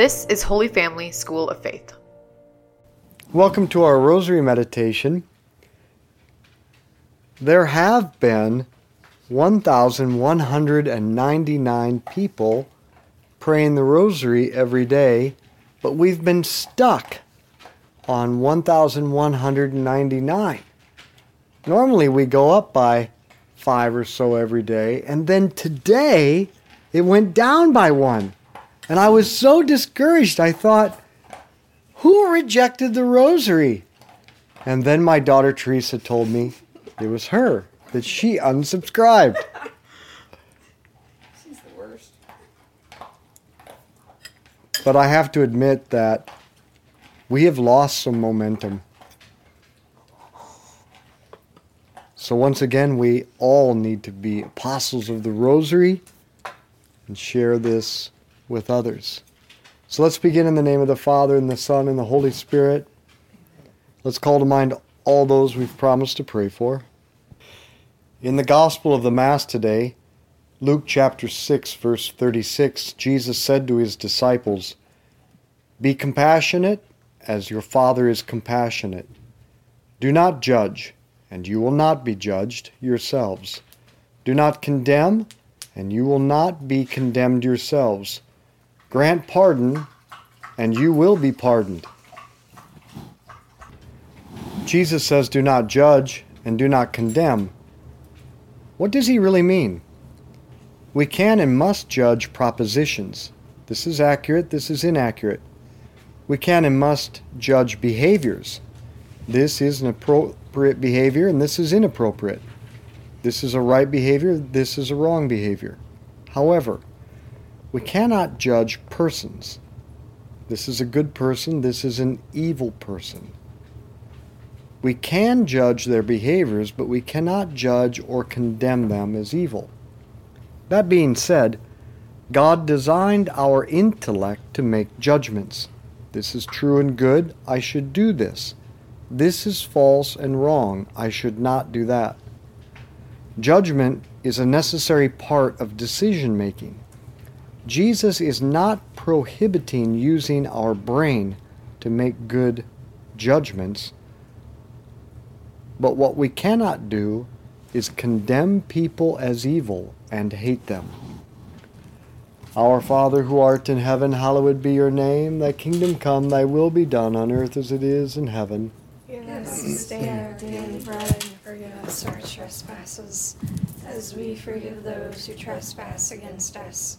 This is Holy Family School of Faith. Welcome to our Rosary Meditation. There have been 1,199 people praying the Rosary every day, but we've been stuck on 1,199. Normally we go up by five or so every day, and then today it went down by one. And I was so discouraged, I thought, who rejected the rosary? And then my daughter Teresa told me it was her, that she unsubscribed. She's the worst. But I have to admit that we have lost some momentum. So once again, we all need to be apostles of the rosary and share this with others. So let's begin in the name of the Father, and the Son, and the Holy Spirit. Let's call to mind all those we've promised to pray for. In the Gospel of the Mass today, Luke chapter 6, verse 36, Jesus said to his disciples, Be compassionate as your Father is compassionate. Do not judge and you will not be judged yourselves. Do not condemn, and you will not be condemned yourselves. Grant pardon, and you will be pardoned. Jesus says, Do not judge and do not condemn. What does he really mean? We can and must judge propositions. This is accurate, this is inaccurate. We can and must judge behaviors. This is an appropriate behavior and this is inappropriate. This is a right behavior, this is a wrong behavior. However, we cannot judge persons. This is a good person, this is an evil person. We can judge their behaviors, but we cannot judge or condemn them as evil. That being said, God designed our intellect to make judgments. This is true and good, I should do this. This is false and wrong. I should not do that. Judgment is a necessary part of decision making. Jesus is not prohibiting using our brain to make good judgments, but what we cannot do is condemn people as evil and hate them. Our Father who art in heaven, hallowed be your name. Thy kingdom come, thy will be done on earth as it is in heaven. Give us this day our daily bread, and forgive us our trespasses, as we forgive those who trespass against us.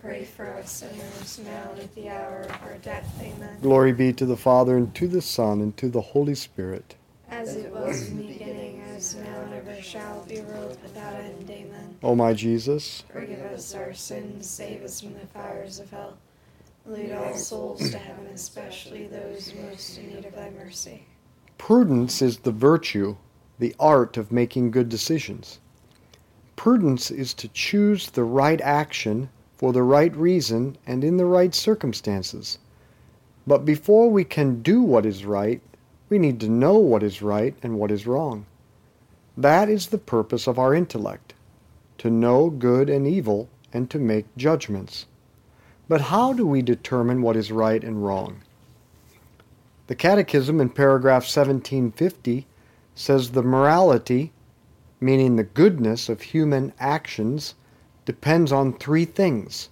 pray for us sinners, now and at the hour of our death. Amen. Glory be to the Father, and to the Son, and to the Holy Spirit. As it was in the beginning, as now and ever shall be, world without end. Amen. O my Jesus, Forgive us our sins, save us from the fires of hell. Lead all souls to heaven, especially those most in need of thy mercy. prudence is the virtue, the art of making good decisions. Prudence is to choose the right action for the right reason and in the right circumstances. But before we can do what is right, we need to know what is right and what is wrong. That is the purpose of our intellect to know good and evil and to make judgments. But how do we determine what is right and wrong? The Catechism in paragraph 1750 says the morality, meaning the goodness of human actions, depends on three things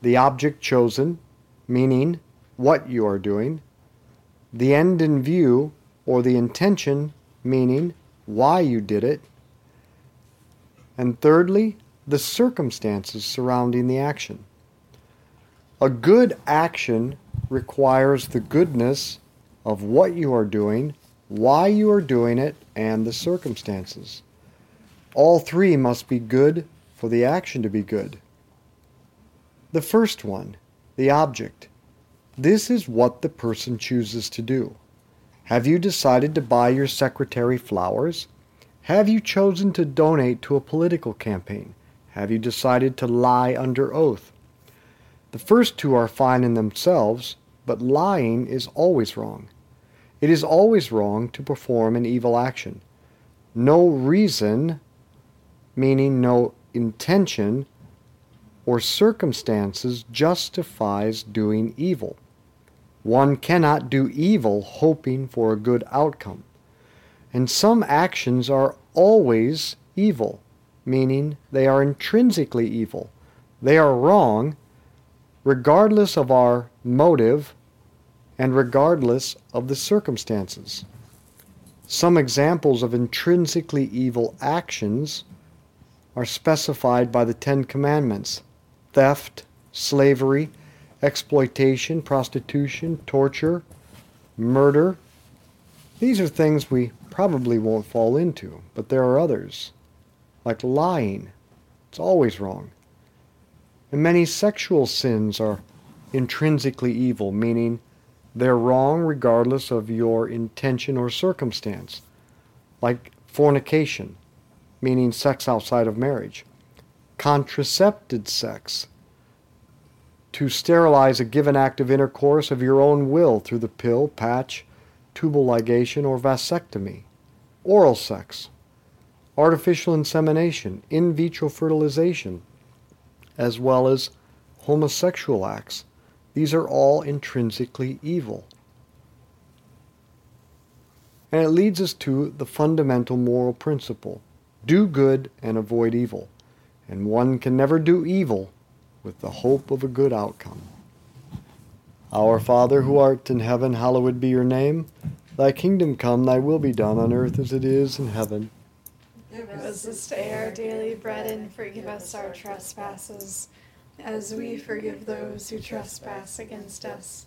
the object chosen, meaning what you are doing, the end in view, or the intention, meaning why you did it, and thirdly, the circumstances surrounding the action. A good action requires the goodness of what you are doing, why you are doing it, and the circumstances. All three must be good for the action to be good. The first one, the object. This is what the person chooses to do. Have you decided to buy your secretary flowers? Have you chosen to donate to a political campaign? Have you decided to lie under oath? The first two are fine in themselves, but lying is always wrong. It is always wrong to perform an evil action. No reason, meaning no intention or circumstances, justifies doing evil. One cannot do evil hoping for a good outcome. And some actions are always evil, meaning they are intrinsically evil. They are wrong regardless of our motive and regardless of the circumstances. Some examples of intrinsically evil actions are specified by the Ten Commandments theft, slavery, exploitation, prostitution, torture, murder. These are things we probably won't fall into, but there are others, like lying. It's always wrong. And many sexual sins are intrinsically evil, meaning they're wrong regardless of your intention or circumstance, like fornication, meaning sex outside of marriage, contracepted sex, to sterilize a given act of intercourse of your own will through the pill, patch, tubal ligation, or vasectomy, oral sex, artificial insemination, in vitro fertilization, as well as homosexual acts. These are all intrinsically evil. And it leads us to the fundamental moral principle do good and avoid evil. And one can never do evil with the hope of a good outcome. Our Father who art in heaven, hallowed be your name. Thy kingdom come, thy will be done on earth as it is in heaven. Give us this day our daily bread and forgive us our trespasses, as we forgive those who trespass against us.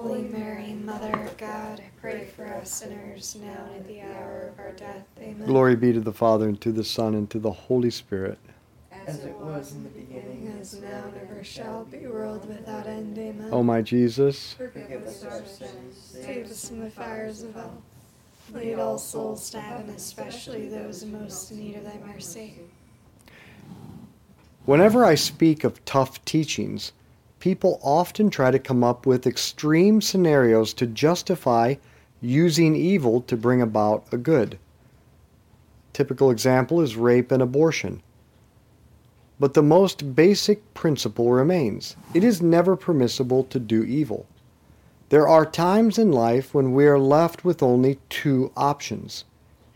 Holy Mary, Mother of God, pray for us sinners, now and at the hour of our death. Amen. Glory be to the Father, and to the Son, and to the Holy Spirit. as it was in the beginning, As now and ever shall be, world without end. Amen. O my Jesus, Forgive us our sins, save us from the fires of hell. Lead all souls to heaven, especially those most in need of thy mercy. whenever I speak of tough teachings, people often try to come up with extreme scenarios to justify using evil to bring about a good. Typical example is rape and abortion. But the most basic principle remains it is never permissible to do evil. There are times in life when we are left with only two options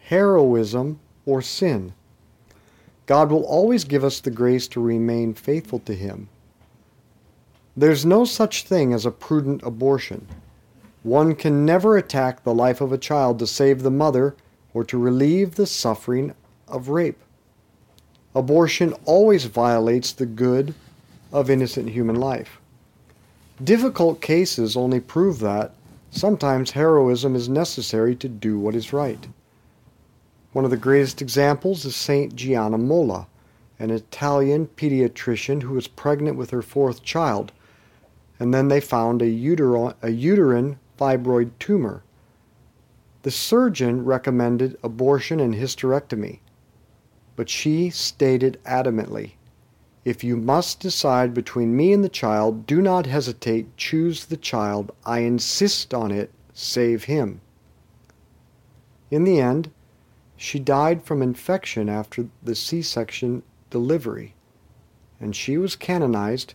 heroism or sin. God will always give us the grace to remain faithful to Him. There's no such thing as a prudent abortion. One can never attack the life of a child to save the mother or to relieve the suffering of rape. Abortion always violates the good of innocent human life. Difficult cases only prove that sometimes heroism is necessary to do what is right. One of the greatest examples is Saint Gianna Molla, an Italian pediatrician who was pregnant with her fourth child, and then they found a, utero- a uterine fibroid tumor. The surgeon recommended abortion and hysterectomy, but she stated adamantly, if you must decide between me and the child, do not hesitate, choose the child. I insist on it, save him. In the end, she died from infection after the C section delivery, and she was canonized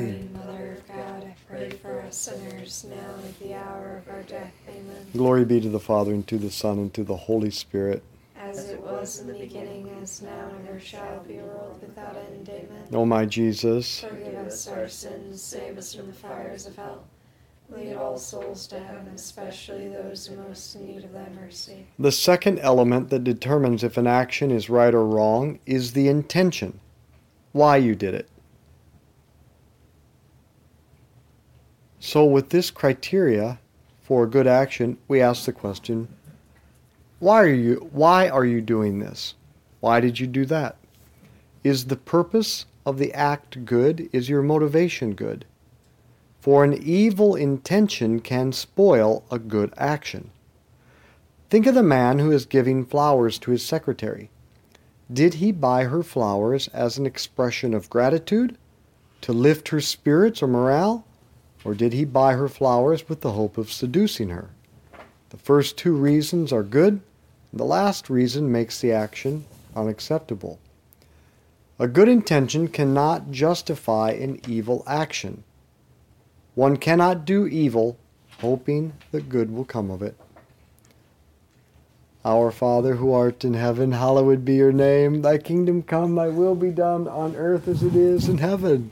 pray for us sinners, now and at the hour of our death. Amen. Glory be to the Father, and to the Son, and to the Holy Spirit. As it was in the beginning, as now, and ever shall be, world without end. Amen. O my Jesus, Forgive us our sins, save us from the fires of hell. Lead all souls to heaven, especially those who most in need of thy mercy. the second element that determines if an action is right or wrong is the intention. Why you did it. So, with this criteria for a good action, we ask the question why are you why are you doing this? Why did you do that? Is the purpose of the act good? Is your motivation good? For an evil intention can spoil a good action. Think of the man who is giving flowers to his secretary. Did he buy her flowers as an expression of gratitude, to lift her spirits or morale, or did he buy her flowers with the hope of seducing her? The first two reasons are good, the last reason makes the action unacceptable. A good intention cannot justify an evil action. One cannot do evil hoping that good will come of it. Our Father who art in heaven, hallowed be your name. Thy kingdom come, thy will be done on earth as it is in heaven.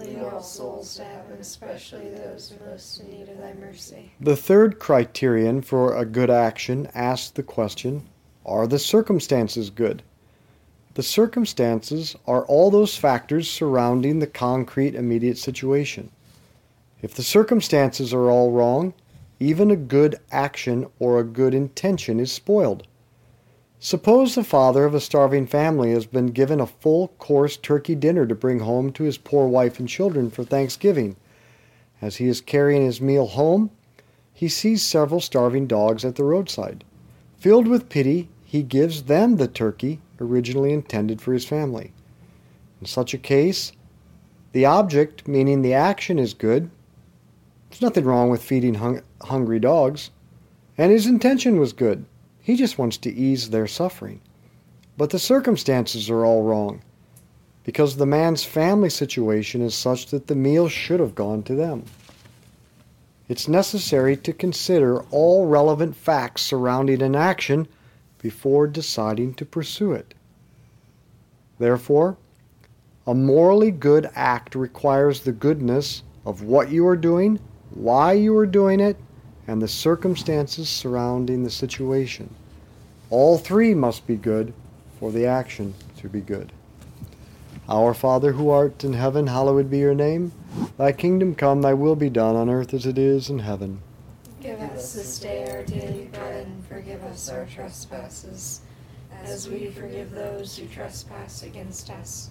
All souls to heaven, especially those most in need of thy mercy. The third criterion for a good action asks the question Are the circumstances good? The circumstances are all those factors surrounding the concrete immediate situation. If the circumstances are all wrong, even a good action or a good intention is spoiled. Suppose the father of a starving family has been given a full course turkey dinner to bring home to his poor wife and children for Thanksgiving. As he is carrying his meal home, he sees several starving dogs at the roadside. Filled with pity, he gives them the turkey originally intended for his family. In such a case, the object, meaning the action, is good. There's nothing wrong with feeding hung- hungry dogs, and his intention was good. He just wants to ease their suffering. But the circumstances are all wrong because the man's family situation is such that the meal should have gone to them. It's necessary to consider all relevant facts surrounding an action before deciding to pursue it. Therefore, a morally good act requires the goodness of what you are doing, why you are doing it, and the circumstances surrounding the situation. All three must be good for the action to be good. Our Father who art in heaven, hallowed be your name. Thy kingdom come, thy will be done on earth as it is in heaven. Give us this day our daily bread, and forgive us our trespasses, as we forgive those who trespass against us.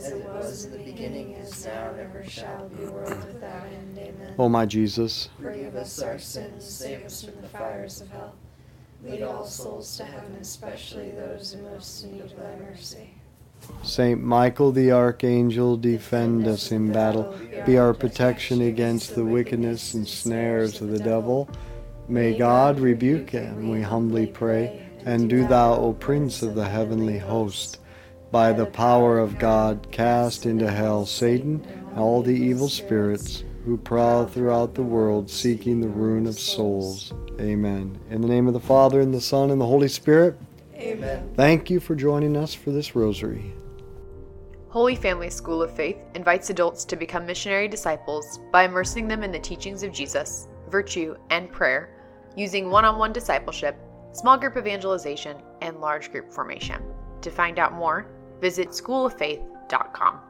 As it was in the beginning, is now, and ever shall be, world without end. Amen. O my Jesus, Forgive us our sins, save us from the fires of hell. Lead all souls to heaven, especially those in most need of thy mercy. Saint Michael the Archangel, defend us in battle. Be our protection against the wickedness and snares of the devil. May God rebuke him, we humbly pray. And do thou, O Prince of the heavenly host, by the power of God, cast into hell Satan and all the evil spirits who prowl throughout the world seeking the ruin of souls. Amen. In the name of the Father, and the Son, and the Holy Spirit, Amen. thank you for joining us for this rosary. Holy Family School of Faith invites adults to become missionary disciples by immersing them in the teachings of Jesus, virtue, and prayer, using one on one discipleship, small group evangelization, and large group formation. To find out more, visit schooloffaith.com.